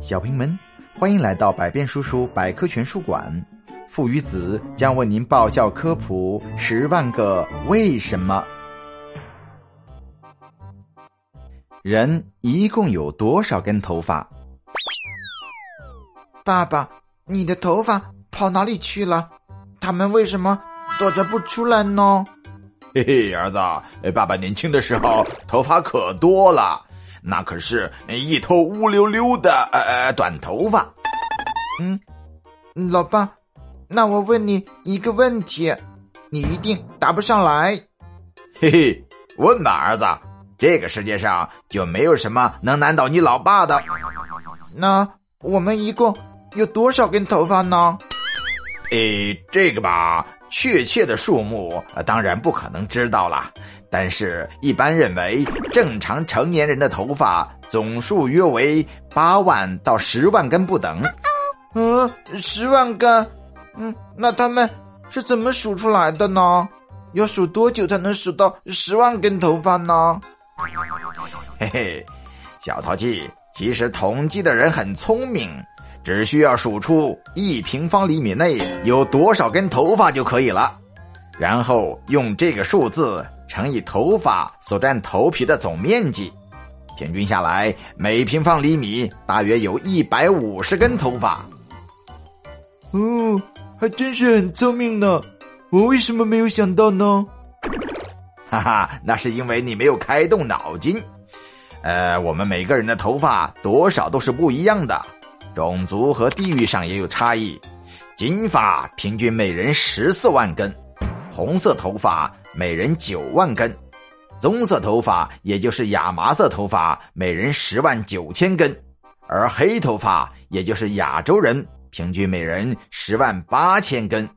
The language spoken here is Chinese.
小朋友们，欢迎来到百变叔叔百科全书馆。父与子将为您爆笑科普十万个为什么。人一共有多少根头发？爸爸，你的头发跑哪里去了？他们为什么躲着不出来呢？嘿嘿，儿子，爸爸年轻的时候头发可多了，那可是一头乌溜溜的呃呃短头发。嗯，老爸，那我问你一个问题，你一定答不上来。嘿嘿，问吧，儿子，这个世界上就没有什么能难倒你老爸的。那我们一共有多少根头发呢？诶，这个吧。确切的数目当然不可能知道了，但是一般认为，正常成年人的头发总数约为八万到十万根不等。嗯，十万根？嗯，那他们是怎么数出来的呢？要数多久才能数到十万根头发呢？嘿嘿，小淘气，其实统计的人很聪明。只需要数出一平方厘米内有多少根头发就可以了，然后用这个数字乘以头发所占头皮的总面积，平均下来每平方厘米大约有一百五十根头发。哦，还真是很聪明呢！我为什么没有想到呢？哈哈，那是因为你没有开动脑筋。呃，我们每个人的头发多少都是不一样的。种族和地域上也有差异，金发平均每人十四万根，红色头发每人九万根，棕色头发也就是亚麻色头发每人十万九千根，而黑头发也就是亚洲人平均每人十万八千根。